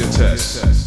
your test.